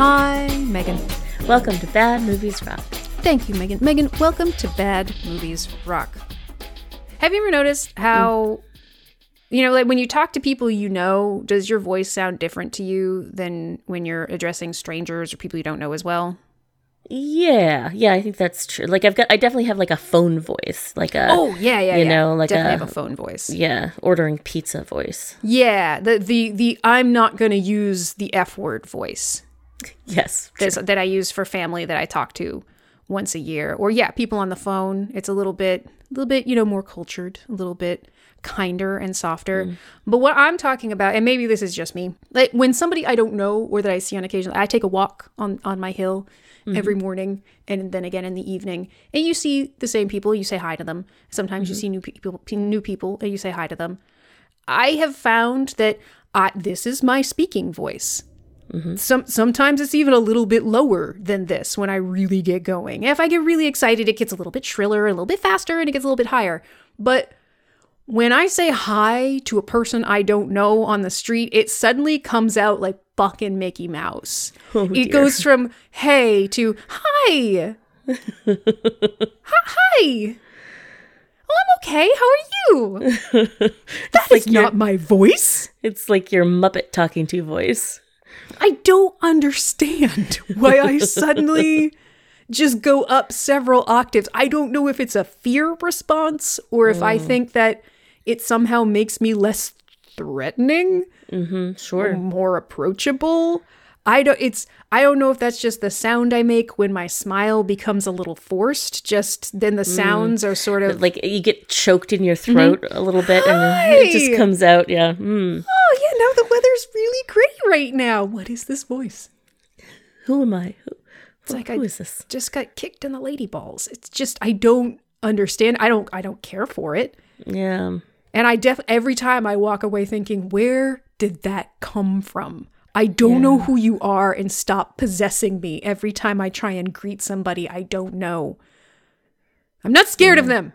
Hi, Megan. Welcome to Bad Movies Rock. Thank you, Megan. Megan, welcome to Bad Movies Rock. Have you ever noticed how, you know, like when you talk to people you know, does your voice sound different to you than when you're addressing strangers or people you don't know as well? Yeah, yeah, I think that's true. Like I've got, I definitely have like a phone voice, like a Oh, yeah, yeah, you yeah. know, like Definitely a- have a phone voice. yeah, ordering pizza voice. Yeah, the the the I'm not going to use the F word voice. Yes, There's, that I use for family that I talk to once a year, or yeah, people on the phone. It's a little bit, a little bit, you know, more cultured, a little bit kinder and softer. Mm. But what I'm talking about, and maybe this is just me, like when somebody I don't know or that I see on occasion, I take a walk on on my hill mm-hmm. every morning, and then again in the evening, and you see the same people, you say hi to them. Sometimes you mm-hmm. see new people, new people, and you say hi to them. I have found that I, this is my speaking voice. Mm-hmm. Some sometimes it's even a little bit lower than this when I really get going. If I get really excited, it gets a little bit shriller, a little bit faster, and it gets a little bit higher. But when I say hi to a person I don't know on the street, it suddenly comes out like fucking Mickey Mouse. Oh, it dear. goes from hey to hi. hi. Oh, I'm okay. How are you? That is like your- not my voice. it's like your Muppet talking to voice. I don't understand why I suddenly just go up several octaves. I don't know if it's a fear response or if I mm. think that it somehow makes me less threatening, mm-hmm, Sure. more approachable. I don't it's I don't know if that's just the sound I make when my smile becomes a little forced. Just then the sounds are sort of Like you get choked in your throat a little bit, and then it just comes out. Yeah. Mm. oh yeah, now the weather's really great right now. What is this voice? Who am I? Who, It's like who I is this? just got kicked in the lady balls. It's just I don't understand. I don't I don't care for it. Yeah. And I def every time I walk away thinking, where did that come from? I don't know who you are and stop possessing me every time I try and greet somebody I don't know. I'm not scared of them.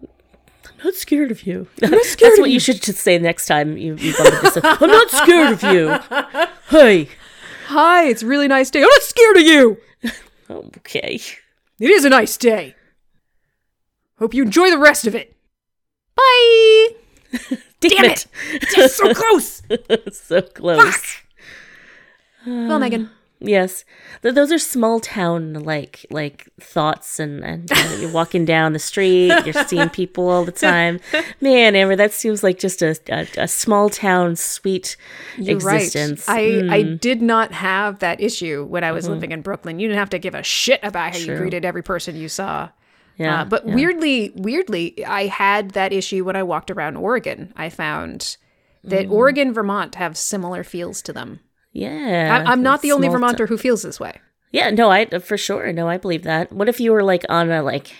I'm not scared of you. That's what you should just say next time you, you bump into someone. I'm not scared of you. Hey. Hi, it's a really nice day. I'm not scared of you. Okay. It is a nice day. Hope you enjoy the rest of it. Bye. Damn, it. Just so close. so close. well, Megan. Yes, Th- those are small town like like thoughts, and and you know, you're walking down the street, you're seeing people all the time. Man, Amber, that seems like just a a, a small town sweet You're existence. Right. I, I Hmm. did not have that issue when I was living in Brooklyn. You didn't have to give a shit about how you greeted every person you saw. yeah, Uh, but yeah. weirdly, weirdly, I had that issue when I walked around Oregon. I found that Hmm. Oregon, Vermont have similar feels to them. Yeah, I, I'm not the only Vermonter town- who feels this way. Yeah, no, I for sure, no, I believe that. What if you were like on a like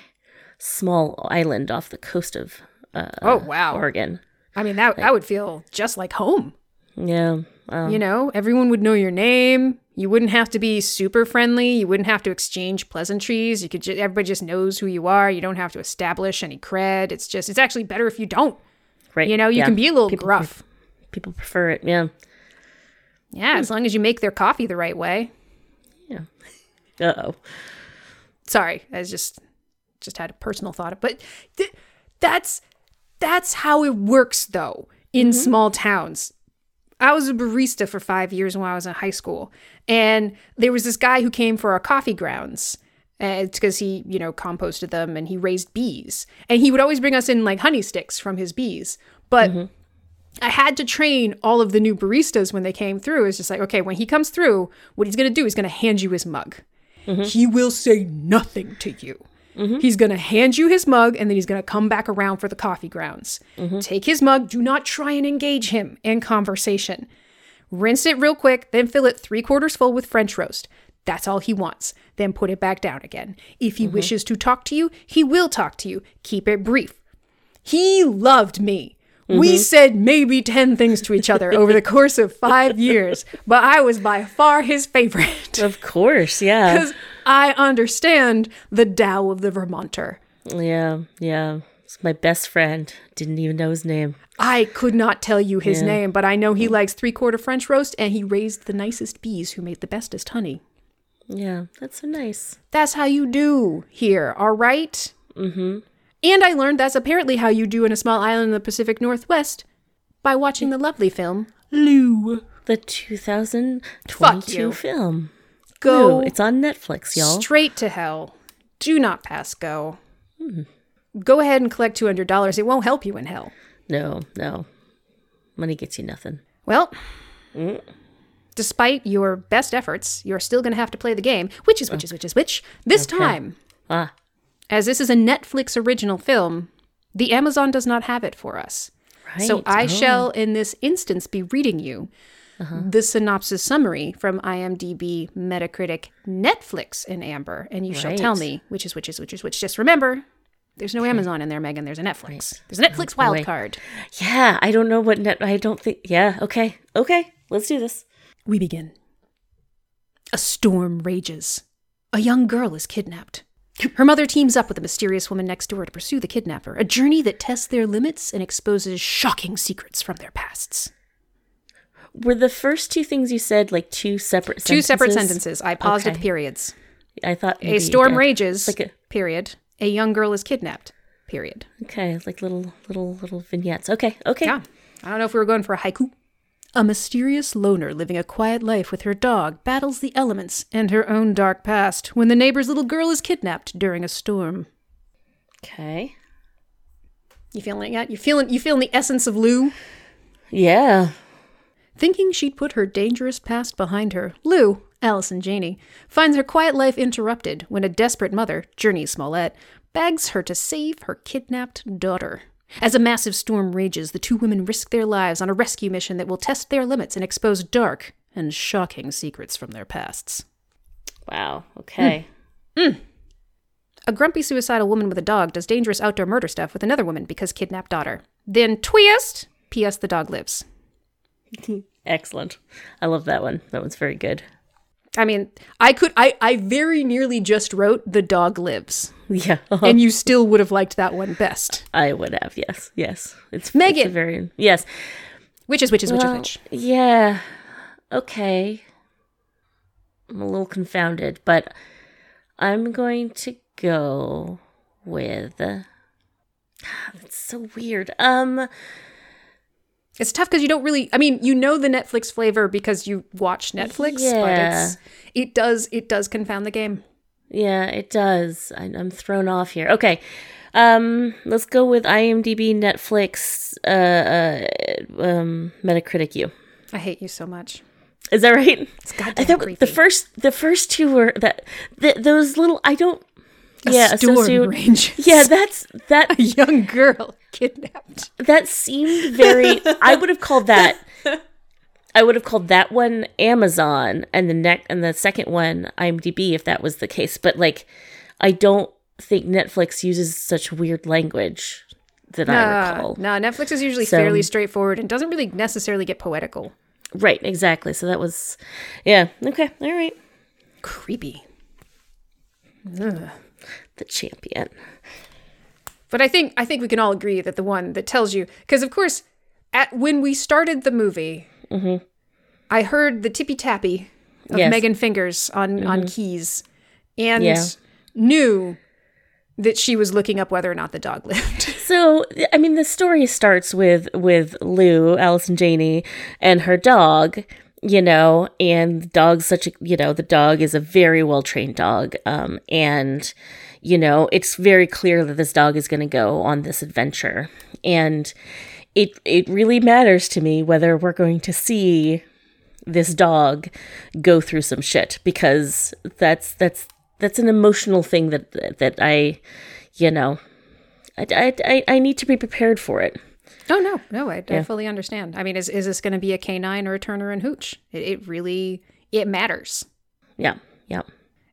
small island off the coast of uh, Oh wow! Oregon? I mean, that that would feel just like home. Yeah, um, You know, everyone would know your name. You wouldn't have to be super friendly. You wouldn't have to exchange pleasantries. You could just everybody just knows who you are. You don't have to establish any cred. It's just it's actually better if you don't. right. You know, you yeah. can be a little People gruff. People prefer it. Yeah. Yeah, as long as you make their coffee the right way. Yeah. Uh oh. Sorry, I just just had a personal thought, but th- that's that's how it works though in small towns. I was a barista for five years when I was in high school, and there was this guy who came for our coffee grounds. Uh, it's because he, you know, composted them and he raised bees, and he would always bring us in like honey sticks from his bees. But I had to train all of the new baristas when they came through. It's just like, okay, when he comes through, what he's going to do is going to hand you his mug. Mm-hmm. He will say nothing to you. Mm-hmm. He's going to hand you his mug and then he's going to come back around for the coffee grounds. Mm-hmm. Take his mug. Do not try and engage him in conversation. Rinse it real quick, then fill it three quarters full with French roast. That's all he wants. Then put it back down again. If he wishes to talk to you, he will talk to you. Keep it brief. He loved me. We said maybe 10 things to each other over the course of five years, but I was by far his favorite Of course, yeah. because I understand the Tao of the Vermonter. Yeah, yeah. It's my best friend. Didn't even know his name. I could not tell you his Yeah. name, but I know he likes three quarter French roast and he raised the nicest bees who made the bestest honey. Yeah, that's so nice. That's how you do here, all right? Mm-hmm. And I learned that's apparently how you do in a small island in the Pacific Northwest by watching the lovely film Lou. The 2022 film. Go Ooh, it's on Netflix, y'all. straight to hell. Do not pass go. Go ahead and collect $200. It won't help you in hell. No, no. Money gets you nothing. Well, despite your best efforts, you're still going to have to play the game, which is which is which is which. This time, Ah, as this is a Netflix original film, the Amazon does not have it for us. right. So I Oh, shall, in this instance, be reading you uh-huh. the synopsis summary from IMDb, Metacritic, Netflix, and Amber, and you shall tell me which is which is which is which. Just remember, there's no Amazon in there, Megan. There's a Netflix. There's a Netflix oh, boy. wild card. Yeah, I don't know what net. I don't think. Yeah, okay. Okay, let's do this. We begin. A storm rages. A young girl is kidnapped. Her mother teams up with a mysterious woman next door to pursue the kidnapper, a journey that tests their limits and exposes shocking secrets from their pasts. Were the first two things you said like two separate Two separate sentences. I paused at the periods. I thought maybe A storm rages, Like a- period. A young girl is kidnapped, period. Okay, like little little little vignettes. Okay, okay. Yeah. I don't know if we were going for a haiku. A mysterious loner living a quiet life with her dog battles the elements and her own dark past when the neighbor's little girl is kidnapped during a storm. Okay. You feeling that? You feeling you feeling the essence of Lou? Yeah. Thinking she'd put her dangerous past behind her, Lou, Allison Janney, finds her quiet life interrupted when a desperate mother, Jurnee Smollett, begs her to save her kidnapped daughter. As a massive storm rages, the two women risk their lives on a rescue mission that will test their limits and expose dark and shocking secrets from their pasts. Wow. Okay. Hmm. Hmm. A grumpy suicidal woman with a dog does dangerous outdoor murder stuff with another woman because kidnapped daughter. Then twist! P.S. The dog lives. Excellent. I love that one. That one's very good. I mean, I could, I, I very nearly just wrote The Dog Lives, Yeah. and you still would have liked that one best. I would have. Yes. Yes. It's Megan. It's very yes. Which is which is which Well, is which. Yeah. Okay. I'm a little confounded, but I'm going to go with. That's so weird. Um. It's tough because you don't really. I mean, you know the Netflix flavor because you watch Netflix, but Yeah. it's it does it does confound the game. Yeah, it does. I, I'm thrown off here. Okay. Um, let's go with IMDb, Netflix, uh, uh um, Metacritic. You I hate you so much. is that right? It's I goddamn thought creepy. the first, the first two were that th- those little. I don't. A yeah, storm ranges. Yeah, that's that. a young girl kidnapped. That seemed very. I would have called that. I would have called that one Amazon, and the neck and the second one IMDb, if that was the case. But like, I don't think Netflix uses such weird language that I Uh, recall. no, Netflix is usually So- fairly straightforward and doesn't really necessarily get poetical. Right, exactly. So that was, yeah, okay, all right. Creepy. The champion. But I think I think we can all agree that the one that tells you because of course at when we started the movie, I heard the tippy tappy of Yes. Megan Fingers on on keys, and Yeah. knew that she was looking up whether or not the dog lived. So, I mean, the story starts with with Lou, Allison Janney, and her dog. You know, and the dog's such a you know the dog is a very well trained dog, um, and you know it's very clear that this dog is going to go on this adventure, and it it really matters to me whether we're going to see this dog go through some shit because that's that's that's an emotional thing that that I, you know, I, I, I, need to be prepared for it. oh no, no, I, I fully understand. I mean, is is this going to be a K-9 or a Turner and Hooch? It, it really it matters, Yeah, yeah.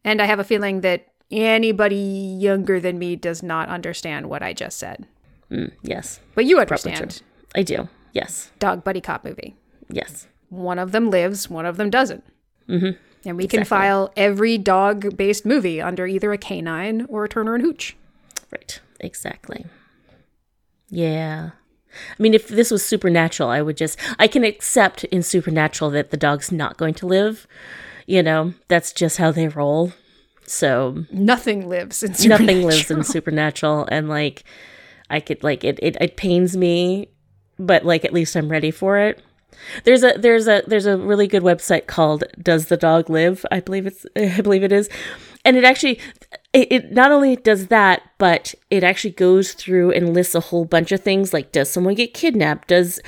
and I have a feeling that anybody younger than me does not understand what I just said. Mm, yes, But you Probably understand. I do. Yes, Dog buddy cop movie. yes. one of them lives, one of them doesn't. Mm-hmm. And we can file every dog based movie under either a K-9 or a Turner and Hooch. Right, exactly. Yeah. I mean, if this was supernatural, I would just, I can accept in supernatural that the dog's not going to live. You know, that's just how they roll. So Nothing lives in supernatural. nothing lives in supernatural. And like, I could, like, it, it, it pains me, but like, at least I'm ready for it. There's a there's a there's a really good website called Does the Dog Live? I believe it's I believe it is. And it actually it, it not only does that, but it actually goes through and lists a whole bunch of things like does someone get kidnapped? Does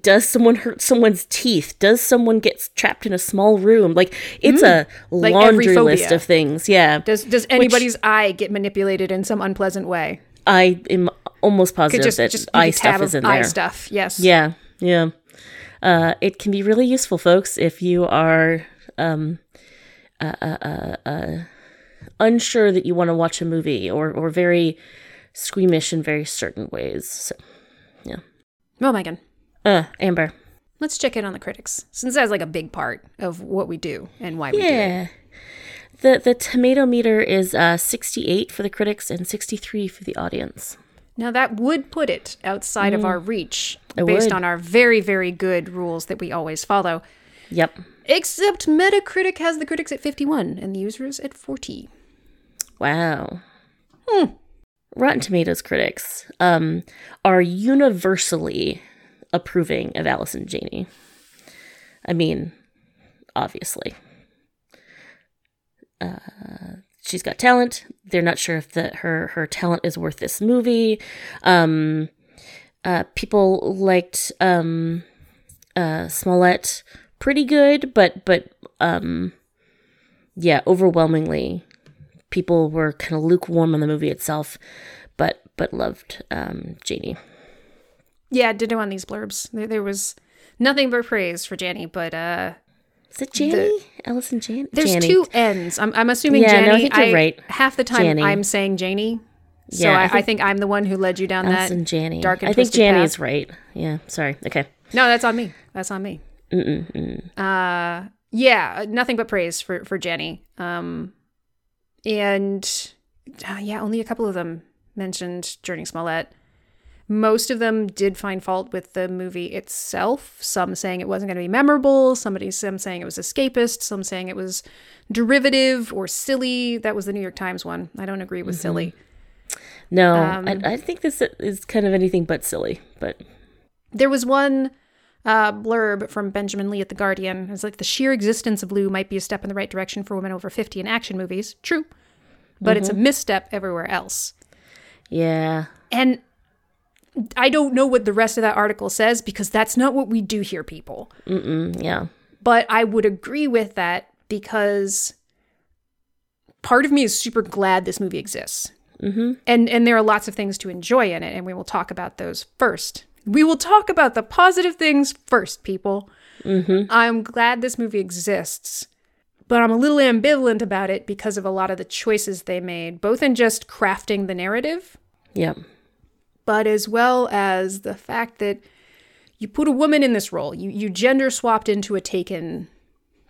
does someone hurt someone's teeth? Does someone get trapped in a small room? Like it's hmm. a Like laundry list of things. Yeah. Does does anybody's eye get manipulated in some unpleasant way? I am almost positive Just that just eye eye stuff is in eye there. stuff. Yes. Yeah, yeah. Uh, it can be really useful, folks, if you are um, uh, uh, uh, uh, unsure that you want to watch a movie or, or very squeamish in very certain ways. So, Oh my god. uh, Amber. Let's check in on the critics, since that's like a big part of what we do and why we do it. The, the tomato meter is uh, 68 for the critics and 63 for the audience. Now that would put it outside of our reach, Mm. It based would. on our very very good rules that we always follow. Yep. Except Metacritic has the critics at 51 and the users at 40. Wow. Rotten Tomatoes critics um, are universally approving of Allison Janney. I mean, obviously. Uh, she's got talent. They're not sure if the, her her talent is worth this movie. Um, uh, people liked um, uh, Smollett pretty good, but but um, yeah, overwhelmingly people were kind of lukewarm on the movie itself, but but loved um, Janie. Yeah, ditto on these blurbs. There, there was nothing but praise for Janie, but uh Is it Janie? Allison Jan? there's Janie. two N's. I'm, I'm assuming Yeah, Janny. no, I think you're right. Half the time Janny. I'm saying Janie. So Yeah, I I, I, think- think, I'm the one who led you down Allison that. Dark and I think Janie path. is right. Yeah, sorry. Okay. No, that's on me. That's on me. Uh, yeah, nothing but praise for for Jenny. Um, and uh, yeah, only a couple of them mentioned Jurnee Smollett. Most of them did find fault with the movie itself. Some saying it wasn't going to be memorable. Somebody, some saying it was escapist. Some saying it was derivative or silly. That was the New York Times one. I don't agree with silly. No, Um, I, I think this is kind of anything but silly. But There was one uh, blurb from Benjamin Lee at The Guardian. It's like the sheer existence of Lou might be a step in the right direction for women over 50 in action movies. True. But it's a misstep everywhere else. yeah, And I don't know what the rest of that article says because that's not what we do here, people. mm yeah, But I would agree with that because part of me is super glad this movie exists. Mm-hmm. And and there are lots of things to enjoy in it, and we will talk about those first. We will talk about the positive things first, people. I'm glad this movie exists, but I'm a little ambivalent about it because of a lot of the choices they made, both in just crafting the narrative yeah, but as well as the fact that you put a woman in this role, you you gender swapped into a taken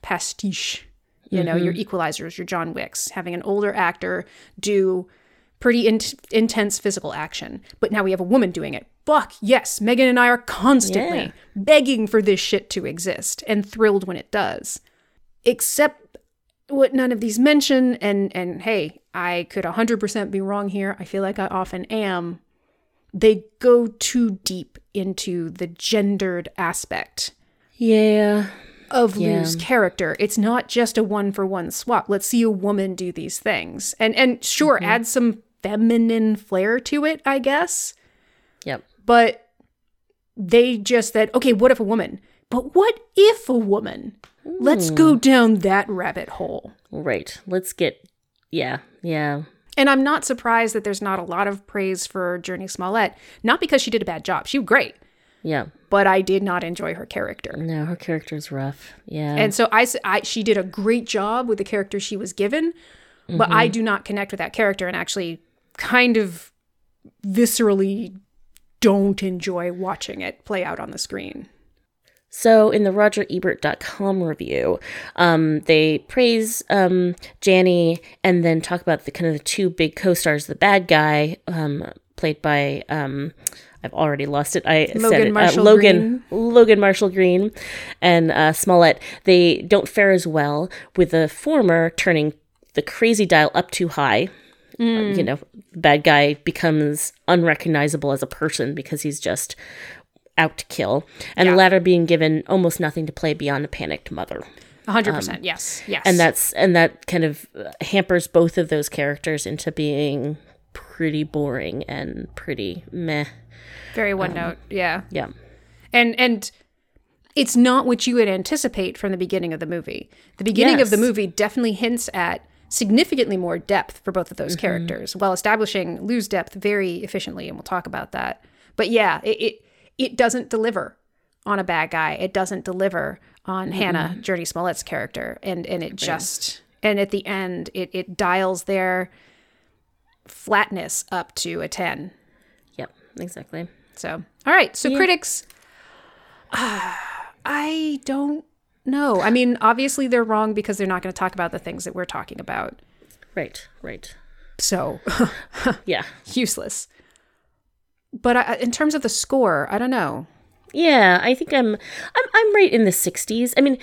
pastiche. You know, your mm-hmm. equalizers, your John Wicks, having an older actor do pretty in- intense physical action. But now we have a woman doing it. Fuck, yes, Megan and I are constantly Yeah. begging for this shit to exist and thrilled when it does. Except what none of these mention and and hey, I could 100% be wrong here. I feel like I often am they go too deep into the gendered aspect yeah, of Yeah. Lou's character. It's not just a one for one swap. Let's see a woman do these things. And and sure, mm-hmm. add some feminine flair to it, I guess. yep, But they just said, okay, what if a woman? But what if a woman? Let's go hmm. down that rabbit hole. right. Let's get. Yeah, yeah, And I'm not surprised that there's not a lot of praise for Jurnee Smollett. Not because she did a bad job. She was great. yeah. but I did not enjoy her character. No, her character's rough. Yeah, And so I, I she did a great job with the character she was given, but I mm-hmm. do not connect with that character and actually kind of viscerally don't enjoy watching it play out on the screen. So in the RogerEbert.com review, um, they praise um, Janny and then talk about the kind of the two big co-stars. The bad guy, um, played by um, I've already lost it. I Logan said it. Marshall uh, Logan Logan Marshall Green and uh, Smollett. They don't fare as well with the former turning the crazy dial up too high. Uh, you know, bad guy becomes unrecognizable as a person because he's just out to kill, and the latter being given almost nothing to play beyond a panicked mother. 100%. yes. Yes. And that's and that kind of uh, hampers both of those characters into being pretty boring and pretty meh. very one note. Yeah. Yeah. And and it's not what you would anticipate from the beginning of the movie. The beginning of the movie definitely hints at significantly more depth for both of Mm-hmm. those characters, while establishing Lou's depth very efficiently, and we'll talk about that. But yeah, it it, it doesn't deliver on a bad guy. It doesn't deliver on mm-hmm. Hannah Jurnee Smollett's character, and and it just and at the end it it dials their flatness up to a ten. Yep. Exactly. So, all right. So, critics, I don't know. I mean, obviously, they're wrong because they're not going to talk about the things that we're talking about. Right. Right. So, Yeah. useless. But I, in terms of the score, I don't know. Yeah. I think I'm I'm I'm right in the 60s. I mean,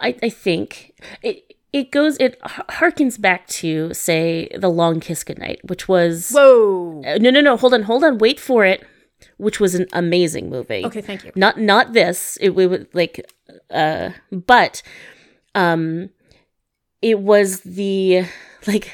I I think it it goes it harkens back to say the long kiss goodnight which was Whoa. Uh, no no no hold on hold on wait for it which was an amazing movie Okay, thank you. not not this it, we would like uh but um it was the like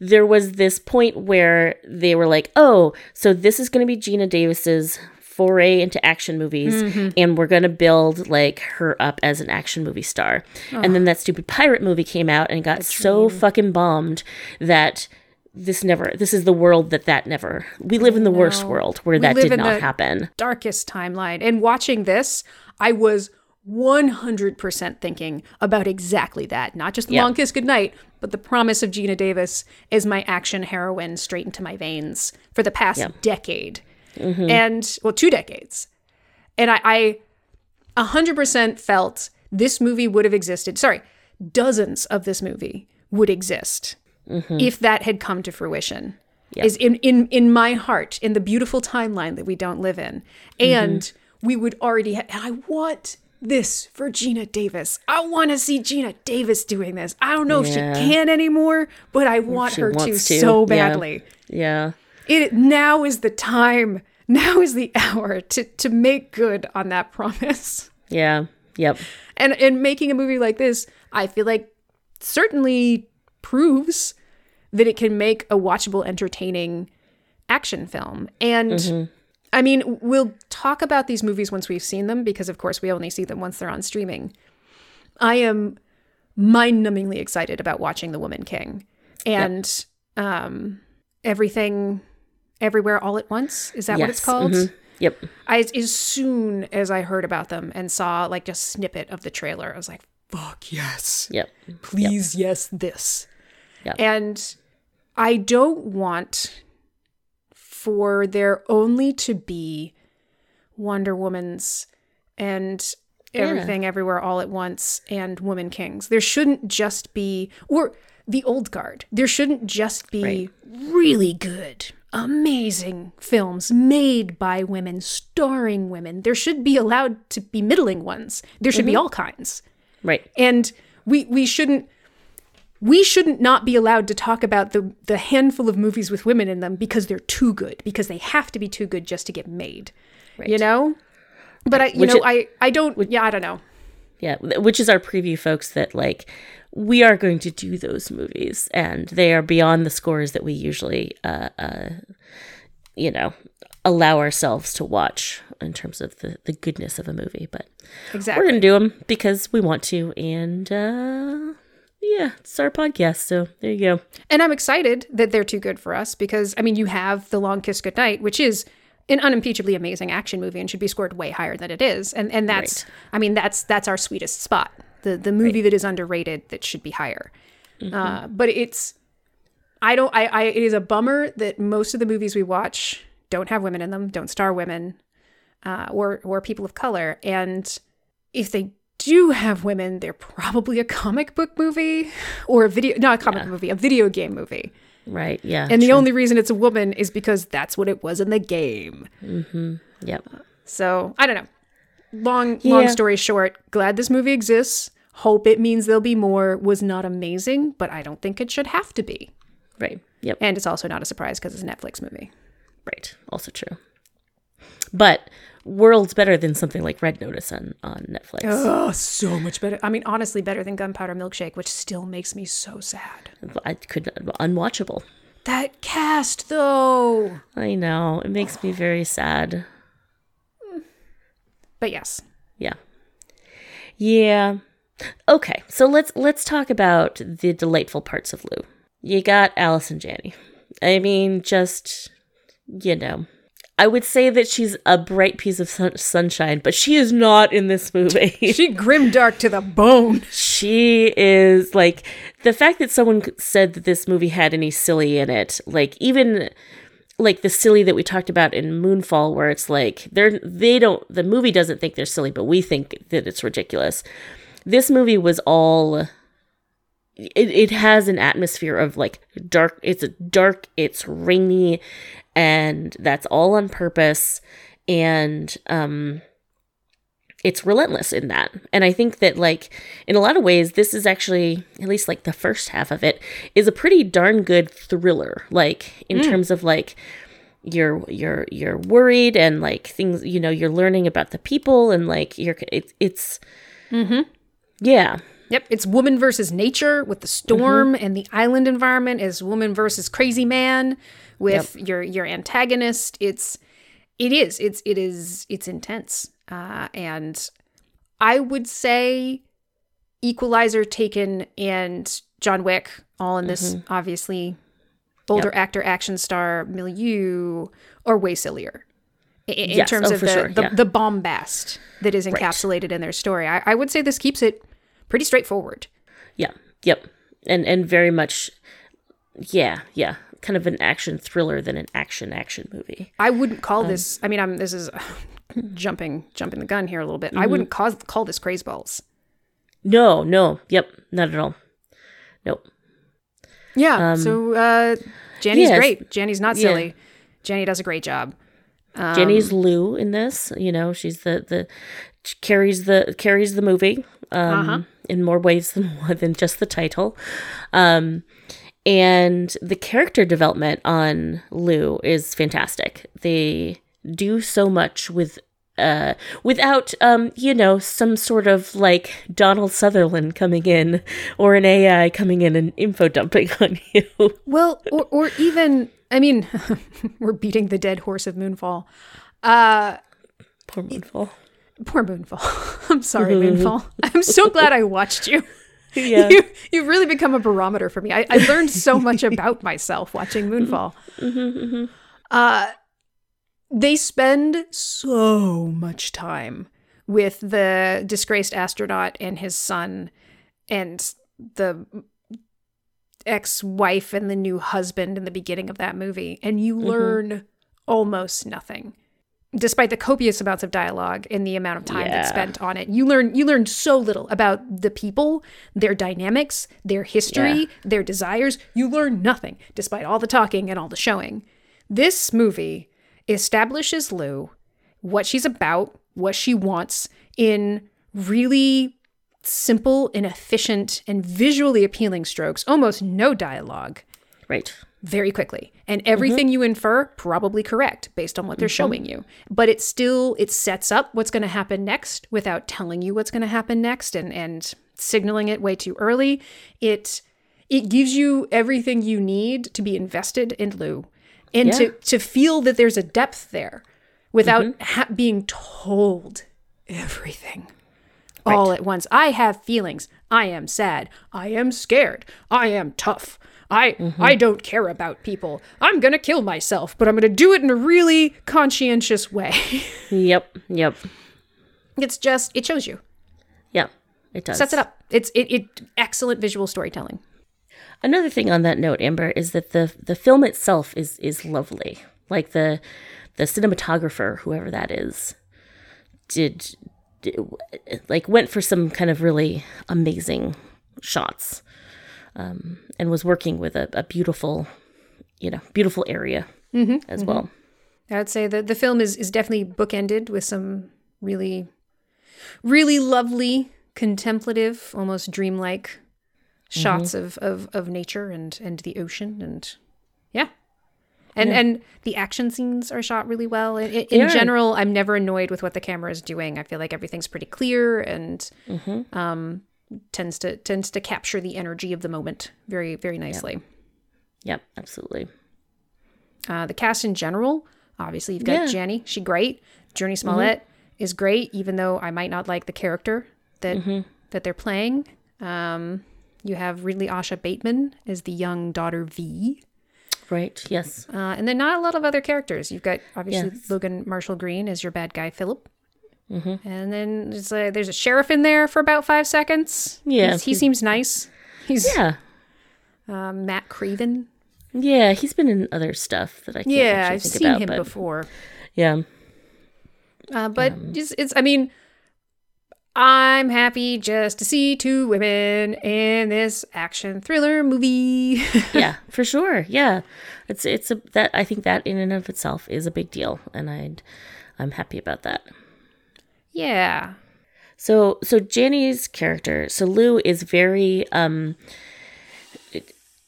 there was this point where they were like oh so this is going to be geena davis's foray into action movies Mm-hmm. and we're going to build like her up as an action movie star. And then that stupid pirate movie came out and got so fucking bombed that this never this is the world that that never we live in the worst world where that live did not happen. Darkest timeline. And watching this, I was 100% thinking about exactly that. Not just the Yeah. long kiss goodnight, but the promise of Geena Davis as my action heroine straight into my veins for the past decade. Mm-hmm. And, well, two decades. And I, I 100% felt this movie would have existed. Sorry, dozens of this movie would exist mm-hmm. if that had come to fruition. Is in, in in my heart, in the beautiful timeline that we don't live in. Mm-hmm. And we would already ha- I want this for Geena Davis. I want to see Geena Davis doing this. I don't know Yeah. if she can anymore, but I want she her to, to, so badly yeah it now is the time now is the hour to to make good on that promise Yeah. Yep. and and making a movie like this i feel like certainly proves that it can make a watchable entertaining action film and mm-hmm. I mean we'll talk about these movies once we've seen them because of course we only see them once they're on streaming i am mind-numbingly excited about watching the woman king and um everything everywhere all at once is that what it's Yes. called Mhm. Yep. I, as soon as I heard about them and saw like a snippet of the trailer, I was like, fuck yes. Yep. Please, yes, this. Yep. And I don't want for there only to be Wonder Woman's and everything everywhere all at once and Woman Kings. There shouldn't just be, or the old guard, there shouldn't just be Right. really good, amazing films made by women, starring women. There should be allowed to be middling ones. There should be mm-hmm. all kinds Right. and we we shouldn't we shouldn't not be allowed to talk about the the handful of movies with women in them because they're too good because they have to be too good just to get made Right. you know but i you Which know it- i i don't yeah i don't know Yeah. Which is our preview, folks, that like we are going to do those movies and they are beyond the scores that we usually, uh, uh, you know, allow ourselves to watch in terms of the, the goodness of a movie. But exactly we're going to do them because we want to. And, uh, yeah, it's our podcast. So there you go. and i'm excited that they're too good for us because i mean you have the long kiss goodnight which is an unimpeachably amazing action movie and should be scored way higher than it is. And and that's i mean that's that's our sweetest spot the the movie that is underrated that should be higher. Uh, but it's i don't I, I it is a bummer that most of the movies we watch don't have women in them don't star women uh, or or people of color. And if they do have women they're probably a comic book movie or a video not a comic book movie a video game movie Right. Yeah. And the true. only reason it's a woman is because that's what it was in the game. Mm-hmm, yep. So I don't know. Long long Yeah. story short, glad this movie exists. Hope it means there'll be more. Was not amazing, but I don't think it should have to be. Right. Yep. And it's also not a surprise because it's a Netflix movie. Right. Also true. But worlds better than something like Red Notice on on Netflix. Oh, so much better. I mean, honestly, better than Gunpowder Milkshake, which still makes me so sad. I could unwatchable. That cast, though. I know it makes me very sad. But yes, Yeah. Yeah. Okay, so let's let's talk about the delightful parts of Lou. You got Allison Janney. I mean, just you know, I would say that she's a bright piece of sun- sunshine, but she is not in this movie. she grimdark to the bone. she is like the fact that someone said that this movie had any silly in it, like even like the silly that we talked about in Moonfall, where it's like they're they don't the movie doesn't think they're silly, but we think that it's ridiculous. This movie was all it, it has an atmosphere of like dark it's dark it's rainy and that's all on purpose. And um it's relentless in that. And i think that like in a lot of ways this is actually at least like the first half of it is a pretty darn good thriller like in terms of like you're you're you're worried and like things you know you're learning about the people and like you're it, it's yeah Yep, it's woman versus nature with the storm and the island environment is woman versus crazy man with your your antagonist. It's it is it's it is it's intense. Uh, and I would say Equalizer, Taken, and John Wick all in this obviously older actor action star milieu are way sillier. i- In, Yes, terms oh, of the, sure, the, yeah. the bombast that is encapsulated in their story. I, I would say this keeps it pretty straightforward. Yeah. Yep. And and very much yeah, yeah. Kind of an action thriller than an action action movie. I wouldn't Um, call this. I mean, I'm. This is jumping jumping the gun here a little bit. I Mm-hmm. wouldn't call call this craze balls. No, no. Yep, not at all. Nope. Yeah. so uh, Janny's Um, great. Janny's not Yeah. silly. Janny does a great job. Um, Jenny's Lou in this, you know, she's the the she carries the carries the movie um Uh-huh. In more ways than one than just the title. Um and the character development on Lou is fantastic. They do so much with uh without um you know some sort of like Donald Sutherland coming in or an AI coming in and info dumping on you. Well, or or even. I mean, we're beating the dead horse of Moonfall. Uh, Poor Moonfall. Poor Moonfall. I'm sorry, mm-hmm. Moonfall. I'm so glad I watched you. Yeah. You, you've really become a barometer for me. I, I learned so much about myself watching Moonfall. Mm-hmm, mm-hmm, uh, they spend so much time with the disgraced astronaut and his son and the ex-wife and the new husband in the beginning of that movie and you learn almost nothing despite the copious amounts of dialogue and the amount of time that's spent on it you learn you learn so little about the people their dynamics their history Yeah. their desires you learn nothing despite all the talking and all the showing this movie establishes lou what she's about what she wants in really simple and efficient and visually appealing strokes almost no dialogue Right. Very quickly and everything mm-hmm. you infer probably correct based on what they're mm-hmm. showing you but it still it sets up what's going to happen next without telling you what's going to happen next and and signaling it way too early it it gives you everything you need to be invested in lou and Yeah. to to feel that there's a depth there without mm-hmm. ha- being told everything all at once. I have feelings. I am sad. I am scared. I am tough. I mm-hmm. I don't care about people. I'm going to kill myself, but I'm going to do it in a really conscientious way. Yep. Yep. it's just it shows you. Yeah. It does. Sets it up. It's it, it excellent visual storytelling. Another thing on that note, Amber, is that the the film itself is is lovely. Like the the cinematographer, whoever that is, did, did like went for some kind of really amazing shots, um, and was working with a, a beautiful you know, beautiful area as well. I'd say that the film is is definitely bookended with some really, really lovely, contemplative, almost dreamlike shots of, of of nature and and the ocean and yeah. And and the action scenes are shot really well. In, in, are. general, I'm never annoyed with what the camera is doing. I feel like everything's pretty clear and um, tends to tends to capture the energy of the moment very very nicely. Yep, absolutely. Uh, the cast in general, obviously, you've got Yeah. Janny, she great. Jurnee Smollett is great, even though I might not like the character that that they're playing. Um, you have Ridley Asha Bateman as the young daughter V, Right. Yes. uh, and then not a lot of other characters. You've got obviously Yes. Logan Marshall Green as your bad guy Philip. And then there's a, there's a sheriff in there for about five seconds. Yeah, He's- he seems nice. He's Yeah. uh, Matt Craven. Yeah. He's been in other stuff that I can't Yeah, I've seen about, him but before. yeah. Uh, but it's, it's, I mean, I'm happy just to see two women in this action thriller movie. yeah, for sure. Yeah, it's it's a that I think that in and of itself is a big deal, and I I'm happy about that. Yeah. So so Janny's character, so Lou is very um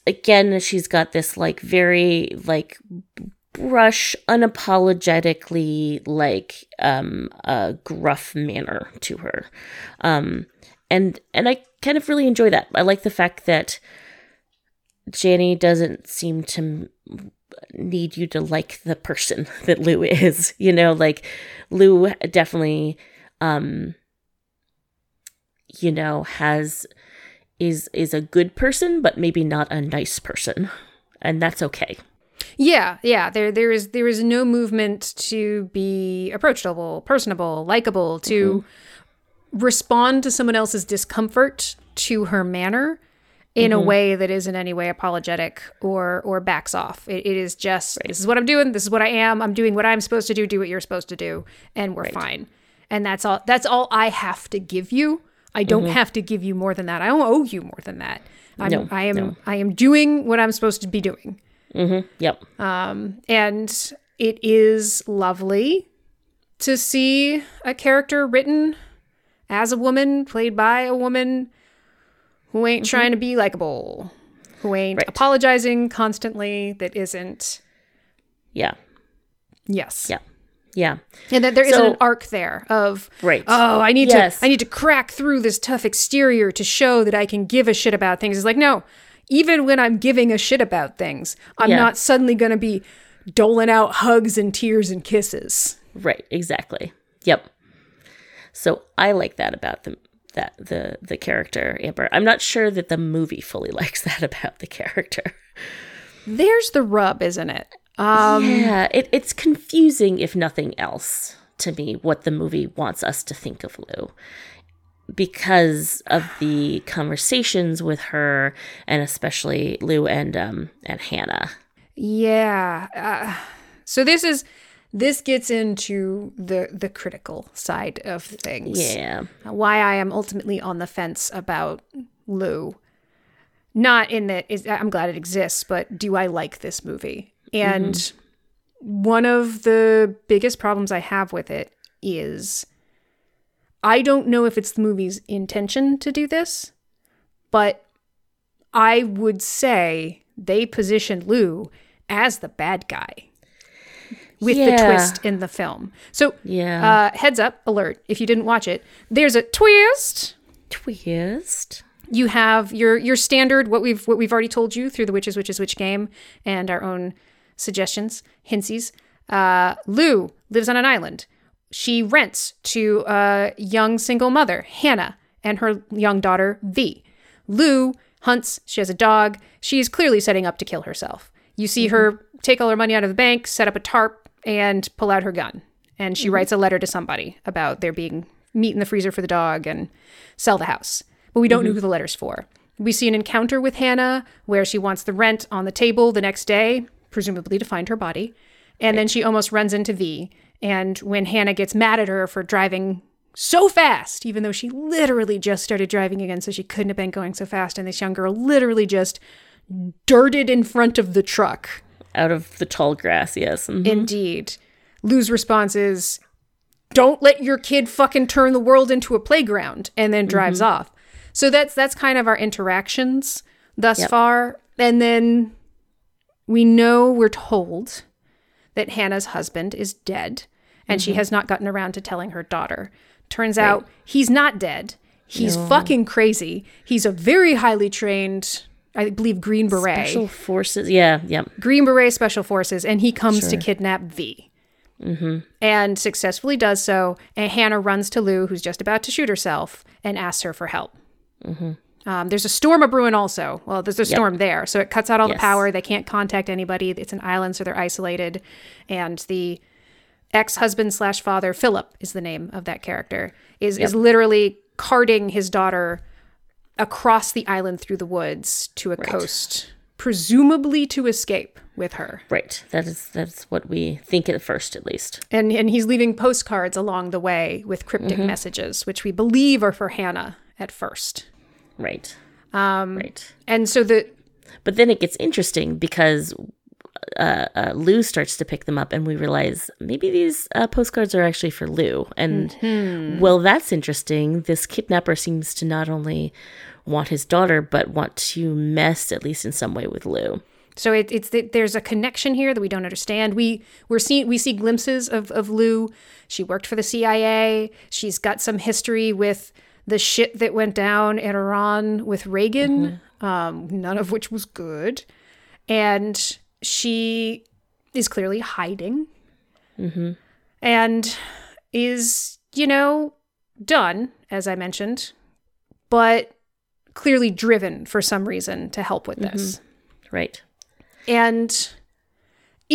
again she's got this like very like brush unapologetically like um a gruff manner to her. Um and and I kind of really enjoy that. I like the fact that Janny doesn't seem to need you to like the person that Lou is. You know, like Lou definitely um you know has is is a good person but maybe not a nice person and that's okay Yeah, yeah. There, there is, there is no movement to be approachable, personable, likable, to respond to someone else's discomfort to her manner in a way that is in any way apologetic or or backs off. It, it is just this is what I'm doing. This is what I am. I'm doing what I'm supposed to do. Do what you're supposed to do, and we're fine. And that's all. That's all I have to give you. I don't mm-hmm. have to give you more than that. I don't owe you more than that. I'm, No, I am. no. I am doing what I'm supposed to be doing mm-hmm. yep um, and it is lovely to see a character written as a woman played by a woman who ain't mm-hmm. trying to be likable who ain't Right. apologizing constantly that isn't yeah yes yeah yeah and that there not So- an arc there of Right. oh i need Yes. to i need to crack through this tough exterior to show that i can give a shit about things it's like no even when i'm giving a shit about things i'm Yeah. not suddenly going to be doling out hugs and tears and kisses right exactly yep so i like that about the that the the character amber i'm not sure that the movie fully likes that about the character There's the rub, isn't it? Um, yeah it, it's confusing if nothing else to me what the movie wants us to think of lou because of the conversations with her and especially lou and um and hannah yeah. Uh, so this is this gets into the the critical side of things. yeah Why I am ultimately on the fence about Lou. Not in that is I'm glad it exists, but do I like this movie? And one of the biggest problems I have with it is I don't know if it's the movie's intention to do this, but I would say they positioned Lou as the bad guy with the twist in the film. So, Yeah. uh, heads up, alert, if you didn't watch it, there's a twist. twist You have your your standard what we've what we've already told you through the witches witches witch game and our own suggestions, hintsies. Uh, Lou lives on an island. She rents to a young single mother, Hannah, and her young daughter, V. Lou hunts. She has a dog. She is clearly setting up to kill herself. You see her take all her money out of the bank, set up a tarp, and pull out her gun. And she writes a letter to somebody about there being meat in the freezer for the dog and sell the house. But we don't know who the letter's for. We see an encounter with Hannah where she wants the rent on the table the next day, presumably to find her body. And then she almost runs into V. And when Hannah gets mad at her for driving so fast, even though she literally just started driving again, so she couldn't have been going so fast, and this young girl literally just darted in front of the truck out of the tall grass. Yes. Mhm. Indeed. Lou's response is, "Don't let your kid fucking turn the world into a playground," and then drives off. So that's that's kind of our interactions thus Yep. far, and then we know we're told that Hannah's husband is dead, and she mm-hmm. has not gotten around to telling her daughter. Turns out he's not dead. He's fucking crazy. He's a very highly trained, I believe, Green Beret. Special forces. Yeah. Yeah. Green Beret Special Forces, and he comes to kidnap V. Mm-hmm. And successfully does so. And Hannah runs to Lou, who's just about to shoot herself, and asks her for help. Mm-hmm. Um, there's a storm a brewing also. Well, there's a storm there, so it cuts out all the power. They can't contact anybody. It's an island, so they're isolated. And the ex-husband slash father, Philip is the name of that character, is is literally carting his daughter across the island through the woods to a coast, presumably to escape with her. Right. That is that's what we think at first, at least. And and he's leaving postcards along the way with cryptic messages, which we believe are for Hannah at first. Right. Um. Right. And so the But then it gets interesting because uh, uh, Lou starts to pick them up, and we realize maybe these uh, postcards are actually for Lou. And well, that's interesting. This kidnapper seems to not only want his daughter, but want to mess, at least in some way, with Lou. So it, it's that there's a connection here that we don't understand. We we're seeing we see glimpses of of Lou. She worked for the CIA. She's got some history with the shit that went down in Iran with Reagan, mm-hmm. um, none of which was good, and she is clearly hiding, mm-hmm. and is you know done as I mentioned, but clearly driven for some reason to help with this. Mm-hmm. Right. and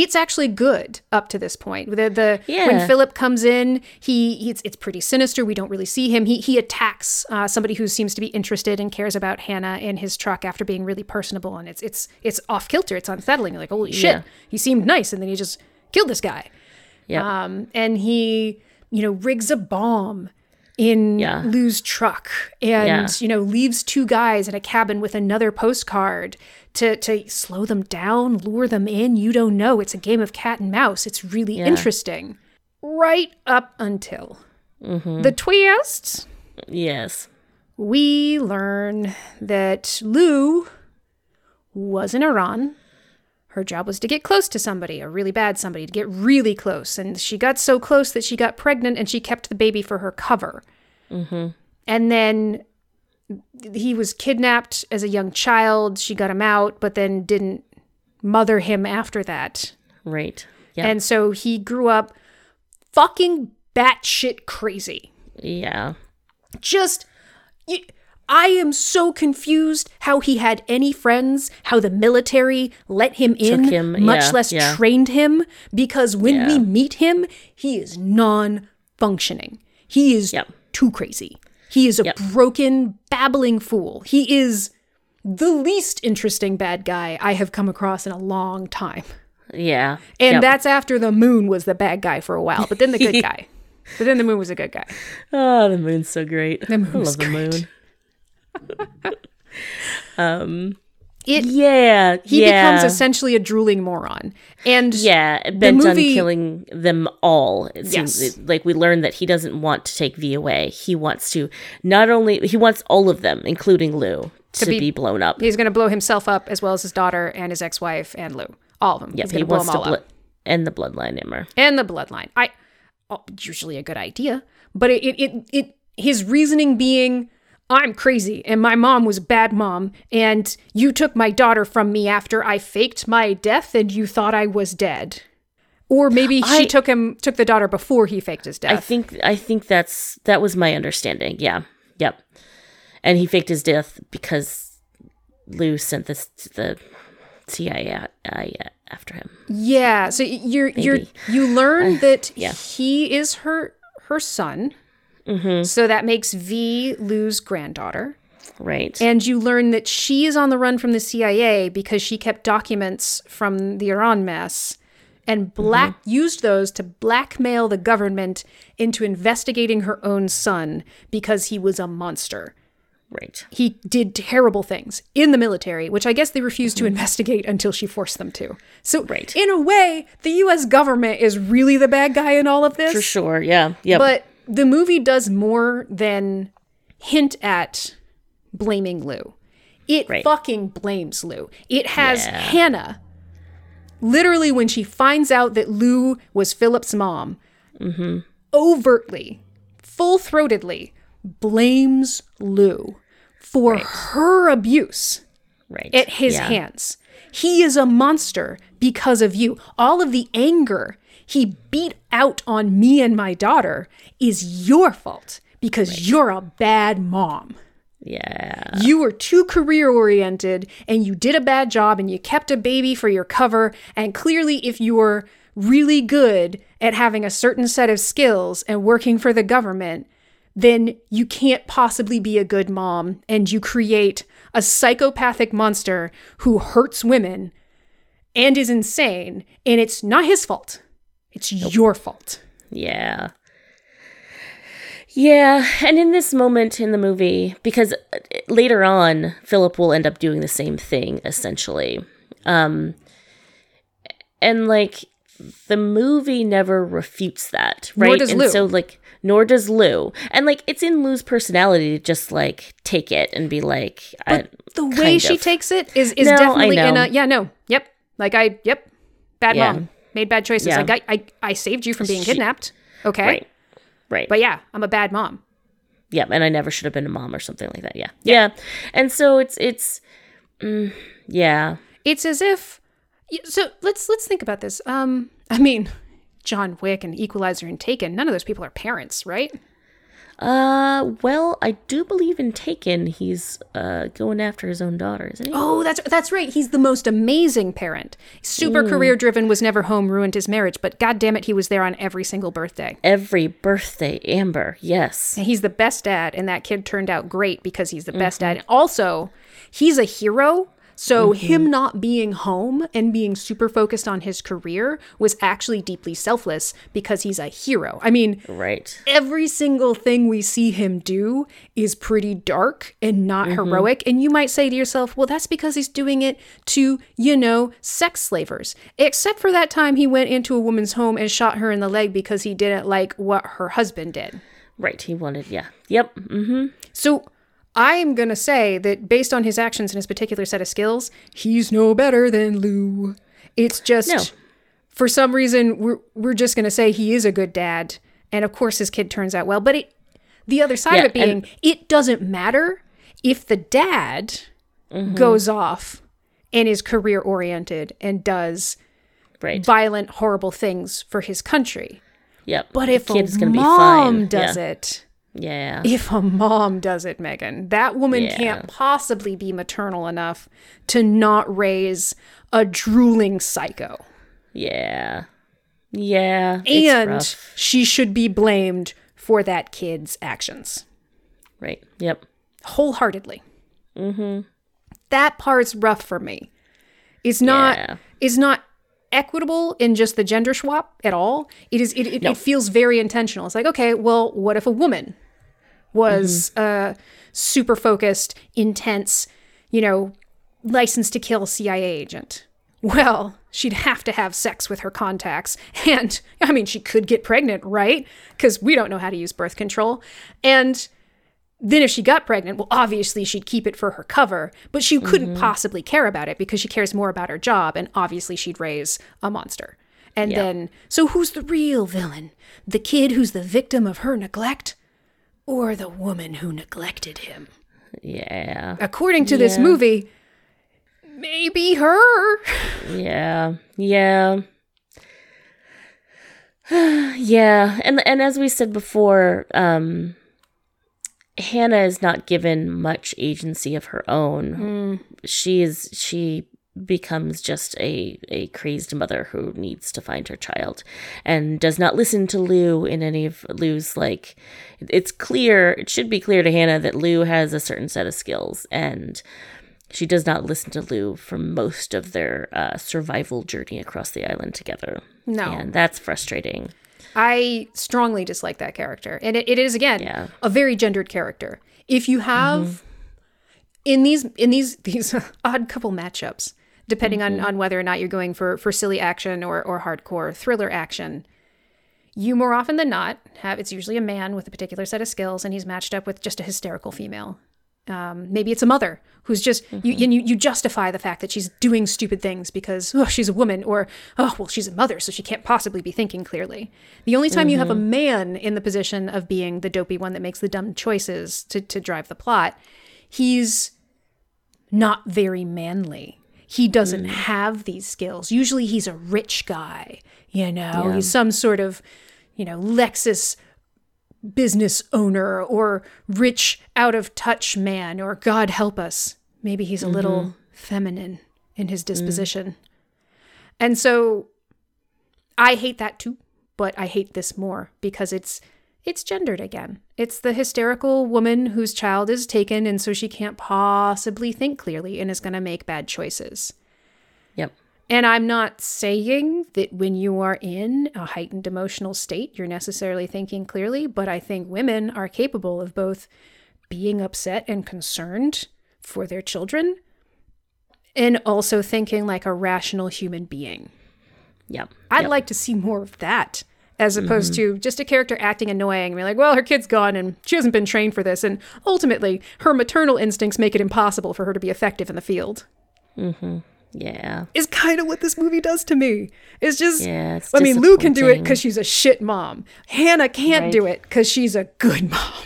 it's actually good up to this point. The the Yeah. when Philip comes in, he, he it's, it's pretty sinister. We don't really see him. He he attacks uh, somebody who seems to be interested and cares about Hannah in his truck after being really personable, and it's it's it's off kilter. It's unsettling. You're Like holy shit, Yeah. he seemed nice, and then he just killed this guy. Yeah. Um, and he you know rigs a bomb in Yeah. Lou's truck and Yeah. you know leaves two guys in a cabin with another postcard to to slow them down, lure them in. You don't know. It's a game of cat and mouse. It's really interesting. Right up until mm-hmm. the twist, yes. we learn that Lou was in Iran. Her job was to get close to somebody, a really bad somebody, to get really close. And she got so close that she got pregnant and she kept the baby for her cover. Mm-hmm. And then he was kidnapped as a young child. She got him out, but then didn't mother him after that. Right. Yeah. And so he grew up fucking batshit crazy yeah. just y- I am so confused how he had any friends, how the military let him in, him, much yeah, less yeah. trained him, because when we meet him, he is non functioning. He is Yep. too crazy. He is a Yep. broken, babbling fool. He is the least interesting bad guy I have come across in a long time. Yeah. And Yep. that's after the moon was the bad guy for a while, but then the good guy. But then the moon was a good guy. Oh, the moon's so great. The moon I love the moon. um. It Yeah. he yeah. becomes essentially a drooling moron. And Yeah, bent movie- on killing them all. It seems Yes. like we learned that he doesn't want to take V away. He wants to not only he wants all of them, including Lou, to, be- be, blown up. he's going to blow himself up as well as his daughter and his ex-wife and Lou. All of them. Yep, he wants to bl- up. end the bloodline Amber. And the bloodline. I oh, usually a good idea, but it, it it it his reasoning being I'm crazy and my mom was a bad mom and you took my daughter from me after I faked my death and you thought I was dead. Or maybe she I- took him took the daughter before he faked his death. I think I think that's that was my understanding. Yeah. Yep. And he faked his death because Lou sent this to the CIA uh, after him. Yeah, so you're you're you learn that yeah. he is her her son. Mm-hmm. So that makes V Lou's granddaughter. Right. And you learn that she is on the run from the CIA because she kept documents from the Iran mess and black used those to blackmail the government into investigating her own son because he was a monster. Right. He did terrible things in the military, which I guess they refused to investigate until she forced them to. So, Right. in a way, the US government is really the bad guy in all of this. For sure. Yeah. Yep. But the movie does more than hint at blaming Lou. It Right. fucking blames Lou. It has Yeah. Hannah literally when she finds out that Lou was Philip's mom, Mm-hmm. overtly, full throatedly blames Lou for her abuse right. at his Yeah. hands. He is a monster because of you. All of the anger he beat out on me and my daughter is your fault because you're a bad mom. Yeah. You were too career oriented and you did a bad job and you kept a baby for your cover. And clearly, if you were really good at having a certain set of skills and working for the government, then you can't possibly be a good mom and you create a psychopathic monster who hurts women and is insane. And it's not his fault, it's your fault. Yeah. Yeah, and in this moment in the movie, because uh, later on, Philip will end up doing the same thing essentially. Um, and like the movie never refutes that, right? Nor does and Lou. so like nor does Lou. And like it's in Lou's personality to just like take it and be like I, The way she of. takes it is, is No, definitely in a, yeah, no, yep. Like I, yep, bad Yeah. mom, made bad choices. Yeah. Like I, I, I saved you from being She- kidnapped. Okay. Right. Right. But yeah, I'm a bad mom. yeah and i never should have been a mom or something like that yeah yeah, and so it's it's mm, yeah It's as if so let's let's think about this. Um I mean, John Wick and Equalizer and Taken, none of those people are parents, right? Uh well i do believe in taken he's uh going after his own daughter isn't he Oh, that's that's right. He's the most amazing parent. Super career driven, was never home, ruined his marriage, but god damn it, he was there on every single birthday. every birthday amber yes And he's the best dad, and that kid turned out great because he's the best dad. Also, he's a hero. So him not being home and being super focused on his career was actually deeply selfless because he's a hero. I mean, right every single thing we see him do is pretty dark and not heroic. And you might say to yourself, well, that's because he's doing it to, you know, sex slavers. Except for that time he went into a woman's home and shot her in the leg because he didn't like what her husband did. right he wanted yeah yep mm-hmm So I am going to say that based on his actions and his particular set of skills, he's no better than Lou. It's just No. for some reason we're we're just going to say he is a good dad and of course his kid turns out well, but it the other side Yeah, of it being it doesn't matter if the dad Mm-hmm. goes off and is career oriented and does right violent horrible things for his country. yep But if the kid a gonna be mom fine does yeah. it, yeah if a mom does it, Megan, that woman Yeah. can't possibly be maternal enough to not raise a drooling psycho. yeah yeah and she should be blamed for that kid's actions right yep wholeheartedly. Mm-hmm. That part's rough for me. It's not. Yeah. It's not equitable in just the gender swap at all. It is. It, it, it feels very intentional. It's like, okay, well, what if a woman was uh, super focused, intense, you know, licensed to kill CIA agent? Well, she'd have to have sex with her contacts. And I mean, she could get pregnant, right? Because we don't know how to use birth control. And then if she got pregnant, well, obviously she'd keep it for her cover, but she couldn't possibly care about it because she cares more about her job. And obviously she'd raise a monster. And then, so who's the real villain? The kid who's the victim of her neglect? Or the woman who neglected him? yeah According to this movie, maybe her. Yeah, yeah, yeah, and and as we said before, um, Hannah is not given much agency of her own. She is she becomes just a a crazed mother who needs to find her child and does not listen to Lou in any of Lou's like it's clear it should be clear to Hannah that Lou has a certain set of skills and she does not listen to Lou for most of their uh, survival journey across the island together. No. And that's frustrating. I strongly dislike that character. And it, it is, again, Yeah. a very gendered character. If you have in these in these these odd couple matchups, depending on mm-hmm. on whether or not you're going for for silly action or or hardcore thriller action, you more often than not have it's usually a man with a particular set of skills, and he's matched up with just a hysterical female. Um, maybe it's a mother who's just you, mm-hmm. you you justify the fact that she's doing stupid things because oh she's a woman or oh well she's a mother so she can't possibly be thinking clearly. The only time you have a mm-hmm. man in the position of being the dopey one that makes the dumb choices to to drive the plot, he's not very manly. He doesn't mm. have these skills. Usually he's a rich guy, you know, he's some sort of, you know, Lexus business owner or rich out of touch man or God help us. Maybe he's a little mm-hmm. feminine in his mm. disposition. And so I hate that too, but I hate this more because it's it's gendered again. It's the hysterical woman whose child is taken and so she can't possibly think clearly and is going to make bad choices. Yep. And I'm not saying that when you are in a heightened emotional state, you're necessarily thinking clearly, but I think women are capable of both being upset and concerned for their children and also thinking like a rational human being. Yep. I'd like to see more of that as opposed mm-hmm. to just a character acting annoying and be like, well, her kid's gone and she hasn't been trained for this. And ultimately, her maternal instincts make it impossible for her to be effective in the field. Mm-hmm. Yeah. Is kind of what this movie does to me. It's just, Yeah, it's I mean, Lou can do it because she's a shit mom. Hannah can't Right. do it because she's a good mom.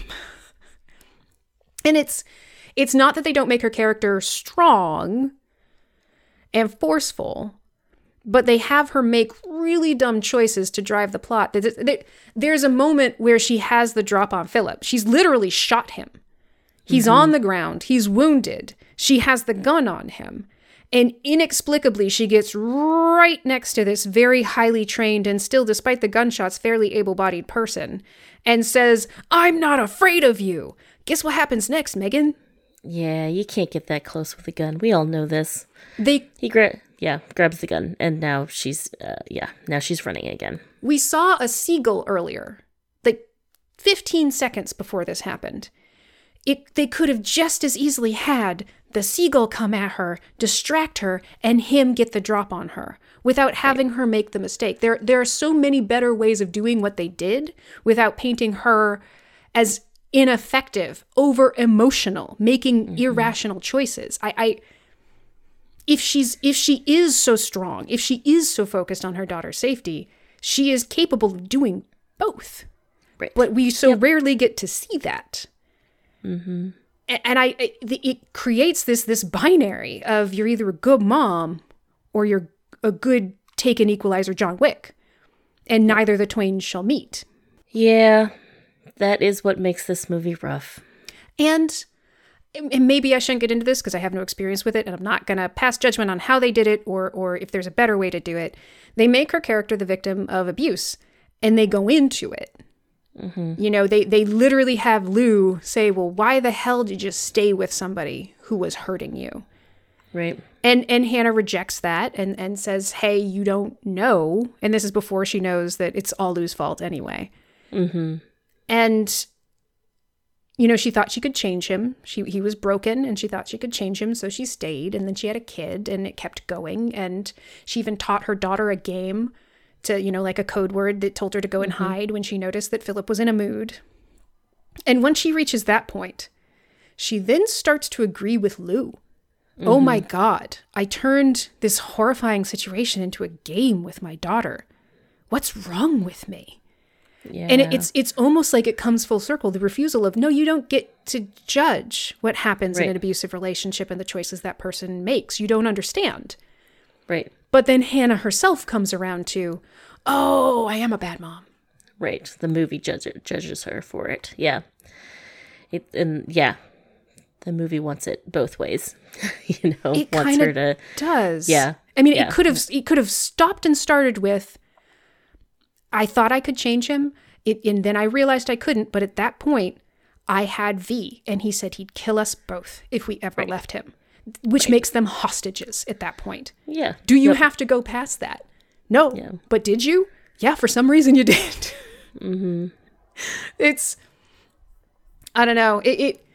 and it's, it's not that they don't make her character strong and forceful, but they have her make really dumb choices to drive the plot. There- there- There's a moment where she has the drop on Philip. She's literally shot him. He's mm-hmm. on the ground. He's wounded. She has the gun on him. And inexplicably, she gets right next to this very highly trained and still, despite the gunshots, fairly able bodied person and says, I'm not afraid of you. Guess what happens next, Megan? Yeah, you can't get that close with a gun. We all know this. They He gra- yeah, grabs the gun and now she's uh, yeah, now she's running again. We saw a seagull earlier, like 15 seconds before this happened. It, they could have just as easily had the seagull come at her, distract her, and him get the drop on her without having her make the mistake. There, there are so many better ways of doing what they did without painting her as ineffective, over emotional, making irrational choices. I, I if she's if she is so strong, if she is so focused on her daughter's safety, she is capable of doing both. Right. But we so rarely get to see that. Mm-hmm. And I, I it creates this this binary of you're either a good mom or you're a good taken equalizer John Wick, and neither the twain shall meet. Yeah. That is what makes this movie rough. And and maybe I shouldn't get into this because I have no experience with it, and I'm not gonna pass judgment on how they did it or or if there's a better way to do it. They make her character the victim of abuse, and they go into it. You know, they they literally have Lou say, "Well, why the hell did you stay with somebody who was hurting you?" Right. And and Hannah rejects that and and says, "Hey, you don't know." And this is before she knows that it's all Lou's fault anyway. Mm-hmm. And you know, she thought she could change him. She he was broken, and she thought she could change him, so she stayed. And then she had a kid, and it kept going. And she even taught her daughter a game to you know like a code word that told her to go and mm-hmm. hide when she noticed that Philip was in a mood. And when she reaches that point, she then starts to agree with Lou. Oh my mm-hmm. God, I turned this horrifying situation into a game with my daughter. What's wrong with me? Yeah. And it, it's it's almost like it comes full circle. The refusal of no, you don't get to judge what happens in an abusive relationship and the choices that person makes. You don't understand. right. But then Hannah herself comes around to, oh, I am a bad mom. Right. The movie judge, judges her for it. Yeah. It and yeah. The movie wants it both ways. you know, It wants kind her of to does. Yeah. I mean, Yeah. it could have it could have stopped and started with, I thought I could change him, it, and then I realized I couldn't. But at that point, I had V, and he said he'd kill us both if we ever left him, which makes them hostages at that point. Yeah. Do you Yep. have to go past that? No. Yeah. But did you? Yeah, for some reason you did. mm-hmm. It's I don't know. It it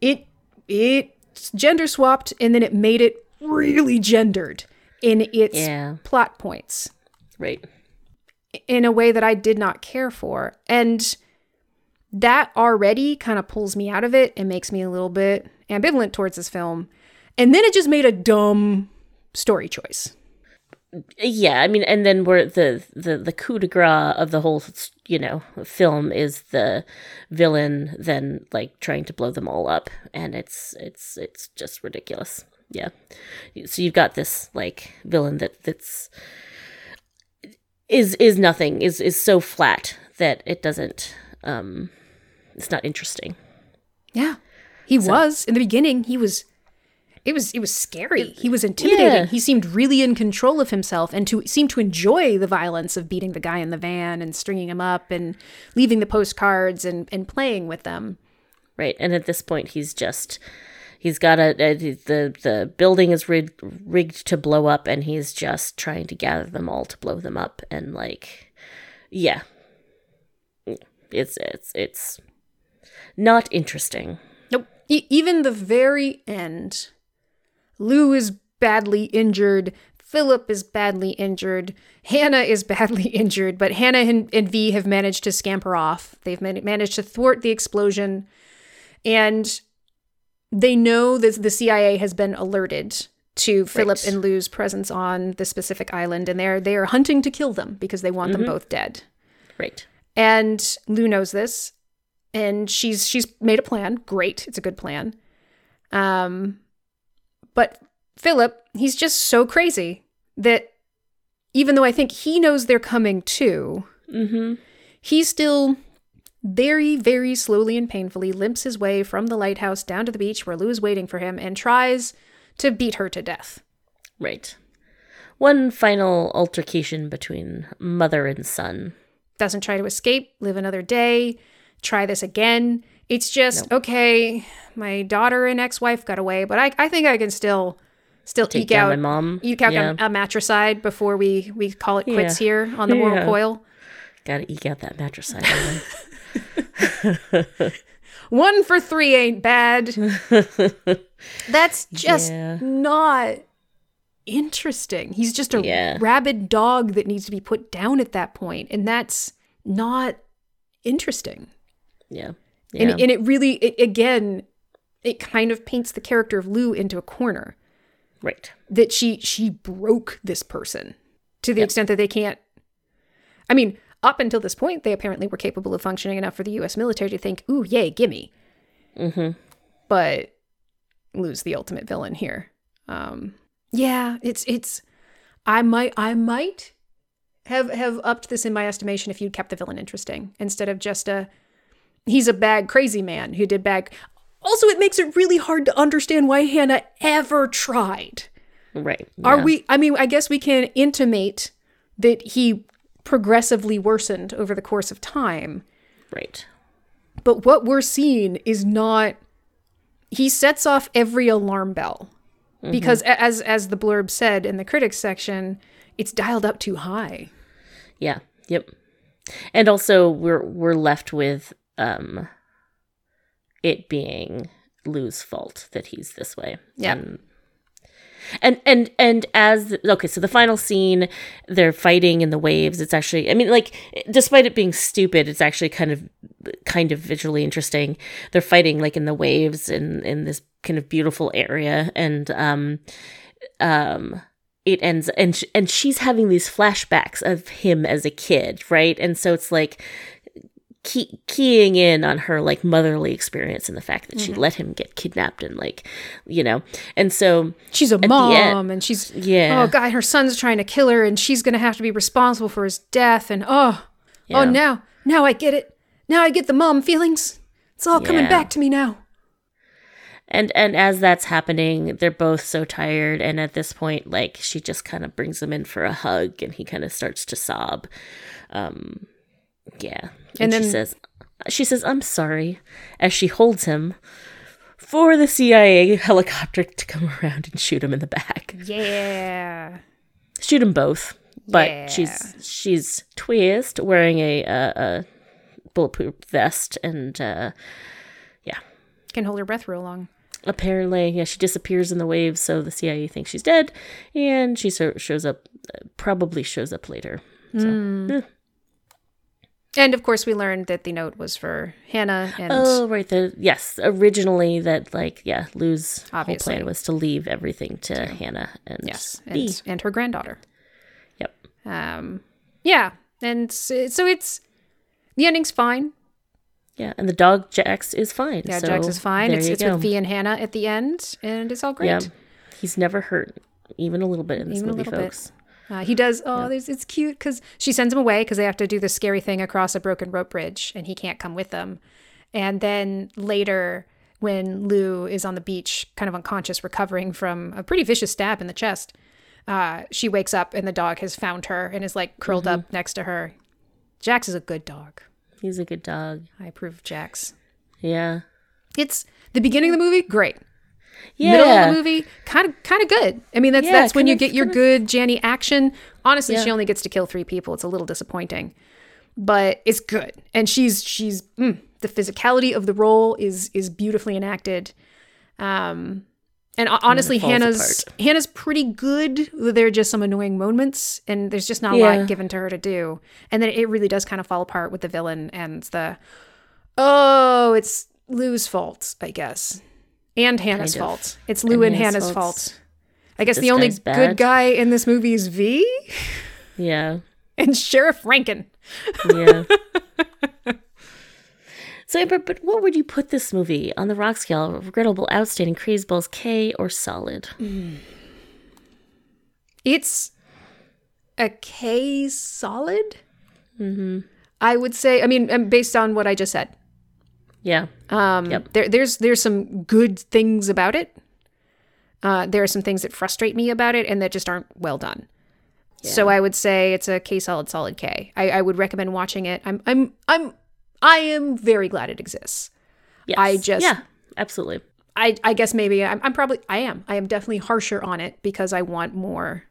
it it gender swapped and then it made it really gendered in its Yeah. plot points Right. In a way that I did not care for. And that already kind of pulls me out of it and makes me a little bit ambivalent towards this film. And then it just made a dumb story choice. Yeah, I mean, and then where the the the coup de grace of the whole, you know, film is the villain then like trying to blow them all up, and it's it's it's just ridiculous. Yeah, so you've got this like villain that that's is is nothing is is so flat that it doesn't um it's not interesting. Yeah. He was in the beginning, he was it was it was scary. He was intimidating. Yeah. He seemed really in control of himself and to seemed to enjoy the violence of beating the guy in the van and stringing him up and leaving the postcards and and playing with them. Right, and at this point, he's just he's got a, a the the building is rigged rigged to blow up, and he's just trying to gather them all to blow them up, and like, yeah, it's it's it's not interesting. Nope. E- even the very end, Lou is badly injured. Philip is badly injured. Hannah is badly injured, but Hannah and, and V have managed to scamper off. They've man- managed to thwart the explosion, and they know that the CIA has been alerted to Philip and Lou's presence on the specific island, and they're they are hunting to kill them because they want them both dead. Right, And Lou knows this, and she's she's made a plan. Great, it's a good plan. Um, but Philip, he's just so crazy that even though I think he knows they're coming too, mm-hmm. he still very, very slowly and painfully limps his way from the lighthouse down to the beach where Lou is waiting for him and tries to beat her to death. right. One final altercation between mother and son. doesn't try to escape, live another day, try this again. It's just okay. My daughter and ex-wife got away, but I, I think I can still still Take eke out my mom. eke out yeah, a, a matricide before we we call it quits Yeah. here on the moral Yeah. coil. gotta eke out that woman. One for three ain't bad. That's just Yeah. not interesting. He's just a Yeah. rabid dog that needs to be put down at that point, and that's not interesting. yeah, yeah, And, and it really, it, again, it kind of paints the character of Lou into a corner right. that she she broke this person to the extent that they can't. I mean, up until this point, they apparently were capable of functioning enough for the U.S. military to think, "Ooh, yay, gimme." Mm-hmm. But Lou's the ultimate villain here. Um, yeah, it's it's. I might I might have have upped this in my estimation if you'd kept the villain interesting instead of just a he's a bad crazy man who did bad. Also, it makes it really hard to understand why Hannah ever tried. Right. Are we? I mean, I guess we can intimate that he progressively worsened over the course of time, right? but what we're seeing is not. He sets off every alarm bell because, as as the blurb said in the critics section, it's dialed up too high. Yeah. Yep. And also we're we're left with um it being Lou's fault that he's this way. Yeah. And and and, and as okay, so the final scene, they're fighting in the waves. It's actually I mean like despite it being stupid, it's actually kind of kind of visually interesting. They're fighting like in the waves in in this kind of beautiful area and um um it ends and sh- and she's having these flashbacks of him as a kid right and so it's like key- keying in on her like motherly experience and the fact that she let him get kidnapped and like you know and so She's a mom, end- and she's yeah oh god, her son's trying to kill her, and she's gonna have to be responsible for his death. And oh, oh now, now I get it. Now I get the mom feelings. It's all coming back to me now. and and as that's happening they're both so tired and at this point like she just kind of brings him in for a hug and he kind of starts to sob um yeah And and, she says she says i'm sorry as she holds him for the cia helicopter to come around and shoot him in the back Yeah. shoot them both but Yeah. she's she's twist wearing a, a, a bulletproof vest and uh yeah. Can hold her breath real long. Apparently, yeah, she disappears in the waves, so the CIA thinks she's dead, and she so- shows up, uh, probably shows up later. So, eh. And of course, we learned that the note was for Hannah, and Oh, right. The yes, originally that like yeah, Lou's whole plan was to leave everything to Hannah and yes, B. and, and her granddaughter. Yep. Um, yeah, and so it's the ending's fine. Yeah, and the dog Jax is fine. Yeah, so Jax is fine. It's it's go. with V and Hannah at the end, and it's all great. Yeah, he's never hurt even a little bit in this Even movie, little bit. Uh, he does. Oh, there's, it's cute because she sends him away because they have to do this scary thing across a broken rope bridge, and he can't come with them. And then later, when Lou is on the beach, kind of unconscious, recovering from a pretty vicious stab in the chest, uh, she wakes up and the dog has found her and is like curled Mm-hmm. up next to her. Jax is a good dog. He's a good dog. I approve of Jax. Yeah. It's the beginning of the movie, great. Yeah. Middle of the movie, kind of kind of good. I mean, that's Yeah, that's when you of- get your good Janney action. Honestly, she only gets to kill three people. It's a little disappointing, but it's good. And she's she's mm, the physicality of the role is is beautifully enacted. Um, and ho- honestly, falls Hannah's Hannah's pretty good. There are just some annoying moments, and there's just not a Yeah. lot given to her to do. And then it really does kind of fall apart with the villain and the oh, it's Lou's fault, I guess, and Hannah's Kind of. fault. It's Lou and, And Hannah's Hannah's fault. fault. I guess This the only bad. good guy in this movie is V Yeah. and Sheriff Rankin. Yeah. so, but, but what would you put this movie on the rock scale? Regrettable, outstanding, crazy balls, K, or solid? It's a K solid. Mm-hmm. I would say. I mean, um, based on what I just said, Yeah. um, Yep. there, there's there's some good things about it. Uh, there are some things that frustrate me about it and that just aren't well done. So I would say it's a K solid solid K. I, I would recommend watching it. I'm I'm I'm I am very glad it exists. Yes. I just- Yeah, absolutely. I I guess maybe I'm, I'm probably I am I am definitely harsher on it because I want more.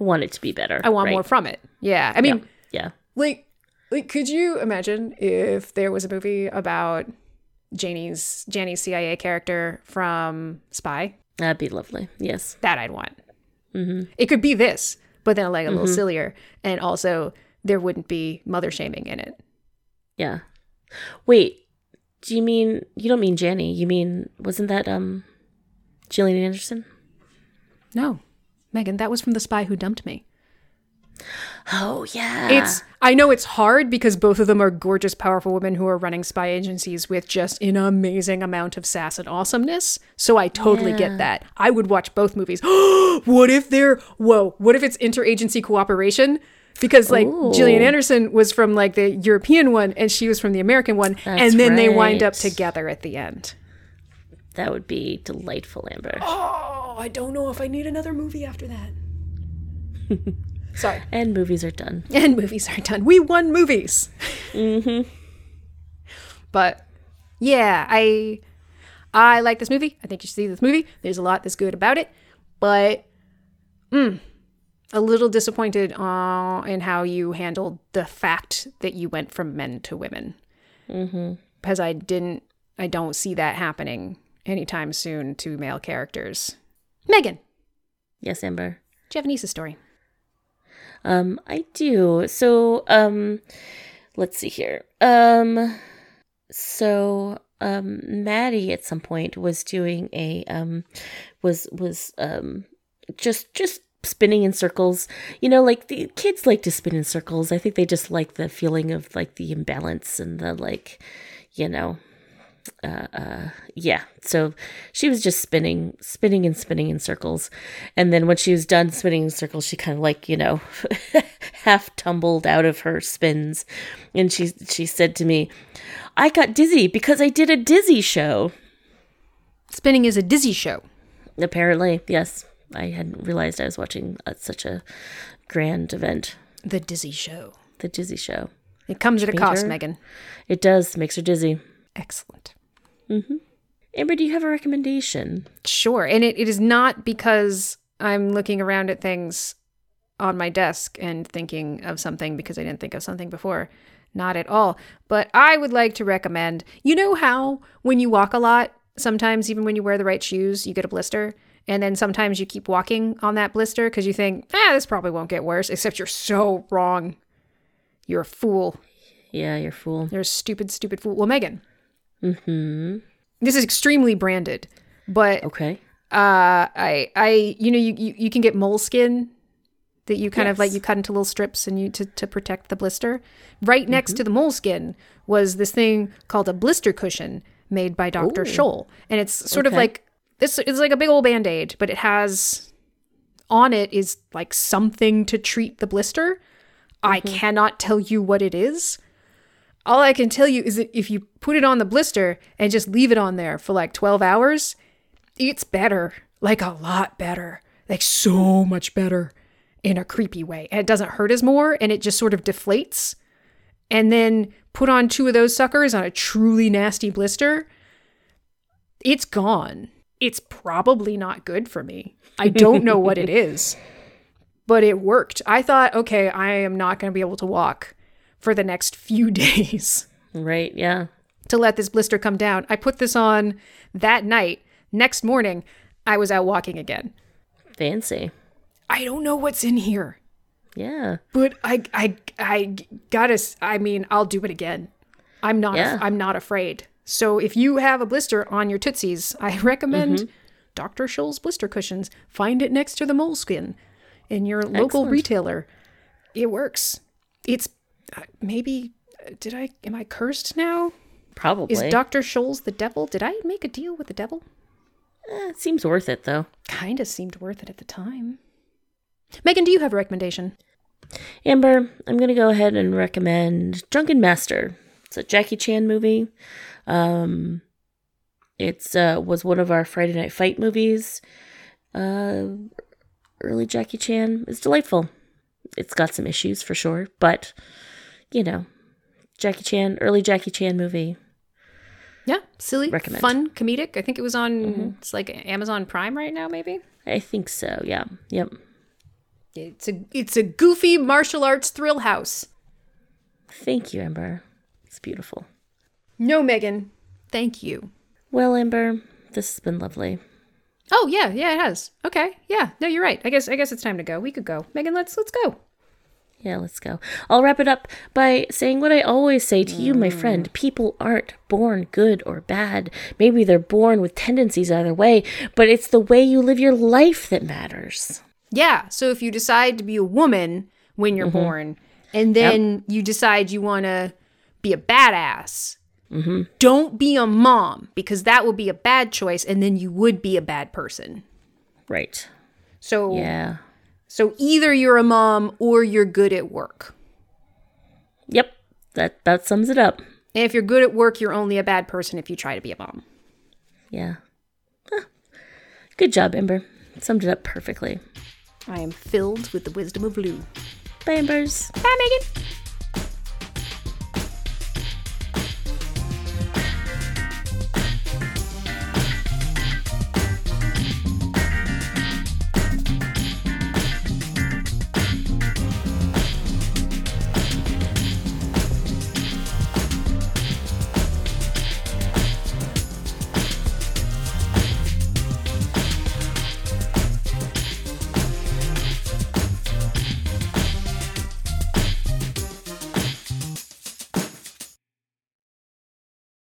I want it to be better. I want right? more from it. Yeah. I mean, Yeah. like like could you imagine if there was a movie about Janney's Janney's CIA character from Spy? That'd be lovely. Yes. That I'd want. It could be this, but then like a little sillier, and also there wouldn't be mother shaming in it. Yeah. Wait, do you mean you don't mean Jenny? You mean wasn't that um Gillian Anderson? No, Megan, that was from The Spy Who Dumped Me. Oh yeah. It's I know it's hard because both of them are gorgeous, powerful women who are running spy agencies with just an amazing amount of sass and awesomeness. So I totally Yeah. get that. I would watch both movies. what if they're whoa? What if it's interagency cooperation? Because like Ooh. Gillian Anderson was from like the European one and she was from the American one, That's and then they wind up together at the end. that would be delightful, Amber. Oh, I don't know if I need another movie after that. Sorry. And movies are done. and movies are done. We won movies. Mm-hmm. But yeah, I I like this movie. I think you should see this movie. There's a lot that's good about it, but mm, a little disappointed uh, in how you handled the fact that you went from men to women. Mm-hmm. Because I didn't, I don't see that happening anytime soon to male characters. Megan, Yes, Amber. do you have an Issa story? Um, I do. So, um, let's see here. Um, so, um, Maddie at some point was doing a, um, was, was, um, just, just spinning in circles. You know, like the kids like to spin in circles. I think they just like the feeling of like the imbalance and the like, you know, uh, uh, yeah. So she was just spinning, spinning and spinning in circles. And then when she was done spinning in circles, she kind of like, you know, half tumbled out of her spins. And she, she said to me, I got dizzy because I did a dizzy show. Spinning is a dizzy show. Apparently, yes. I hadn't realized I was watching uh, such a grand event, The dizzy show. the dizzy show. It comes at a cost, Peter? Megan. It does, makes her dizzy. Excellent. Amber, do you have a recommendation? Sure. And it, it is not because I'm looking around at things on my desk and thinking of something because I didn't think of something before. Not at all. But I would like to recommend you know how when you walk a lot, sometimes even when you wear the right shoes, you get a blister. And then sometimes you keep walking on that blister because you think, ah, this probably won't get worse, except you're so wrong. You're a fool. Yeah, you're a fool. You're a stupid, stupid fool. Well, Megan. Mm-hmm. This is extremely branded, but Okay. uh, I, I, you know, you, you, you can get moleskin that you kind of like you cut into little strips and you to, to protect the blister. Right next to the moleskin was this thing called a blister cushion made by Dr. Scholl, and it's sort of like this. It's like a big old band aid, but it has on it is like something to treat the blister. I cannot tell you what it is. All I can tell you is that if you put it on the blister and just leave it on there for like 12 hours, it's better. Like a lot better. Like so much better in a creepy way. And it doesn't hurt as more and it just sort of deflates. And then put on two of those suckers on a truly nasty blister. It's gone. It's probably not good for me. I don't know what it is, but it worked. I thought, okay, I am not going to be able to walk for the next few days Right. Yeah. to let this blister come down. I put this on that night. Next morning, I was out walking again. Fancy. I don't know what's in here, Yeah. but I I I gotta. I mean, I'll do it again. I'm not. Yeah. I'm not afraid. So if you have a blister on your tootsies, I recommend Mm-hmm. Dr. Scholl's blister cushions. Find it next to the moleskin in your local Excellent. retailer. It works. It's maybe. Did I? Am I cursed now? Probably. Is Dr. Scholl's the devil? Did I make a deal with the devil? Eh, it seems worth it though. Kind of seemed worth it at the time. Megan, do you have a recommendation? Amber, I'm going to go ahead and recommend Drunken Master. It's a Jackie Chan movie. Um, it's uh, was one of our Friday Night Fight movies. Uh, early Jackie Chan. It's delightful. It's got some issues for sure, but you know, Jackie Chan, early Jackie Chan movie. Yeah, silly, Recommend. fun, comedic. I think it was on. Mm-hmm. It's like Amazon Prime right now, maybe. I think so. Yeah. Yep. It's a it's a goofy martial arts thrill house. Thank you, Amber. It's beautiful. No, Megan, thank you. Well, Amber, this has been lovely. Oh yeah, yeah, it has. Okay, yeah. No, you're right. I guess I guess it's time to go. We could go, Megan. Let's let's go. Yeah, let's go. I'll wrap it up by saying what I always say to you, my mm. friend. People aren't born good or bad. Maybe they're born with tendencies either way, but it's the way you live your life that matters. Yeah. So if you decide to be a woman when you're mm-hmm. born, and then you decide you want to be a badass, mm-hmm. don't be a mom because that would be a bad choice, and then you would be a bad person. Right. So Yeah. So either you're a mom or you're good at work. Yep. That that sums it up. And if you're good at work, you're only a bad person if you try to be a mom. Yeah. Huh. Good job, Amber. Summed it up perfectly. I am filled with the wisdom of Lou. Bye, Ambers. Bye, Megan.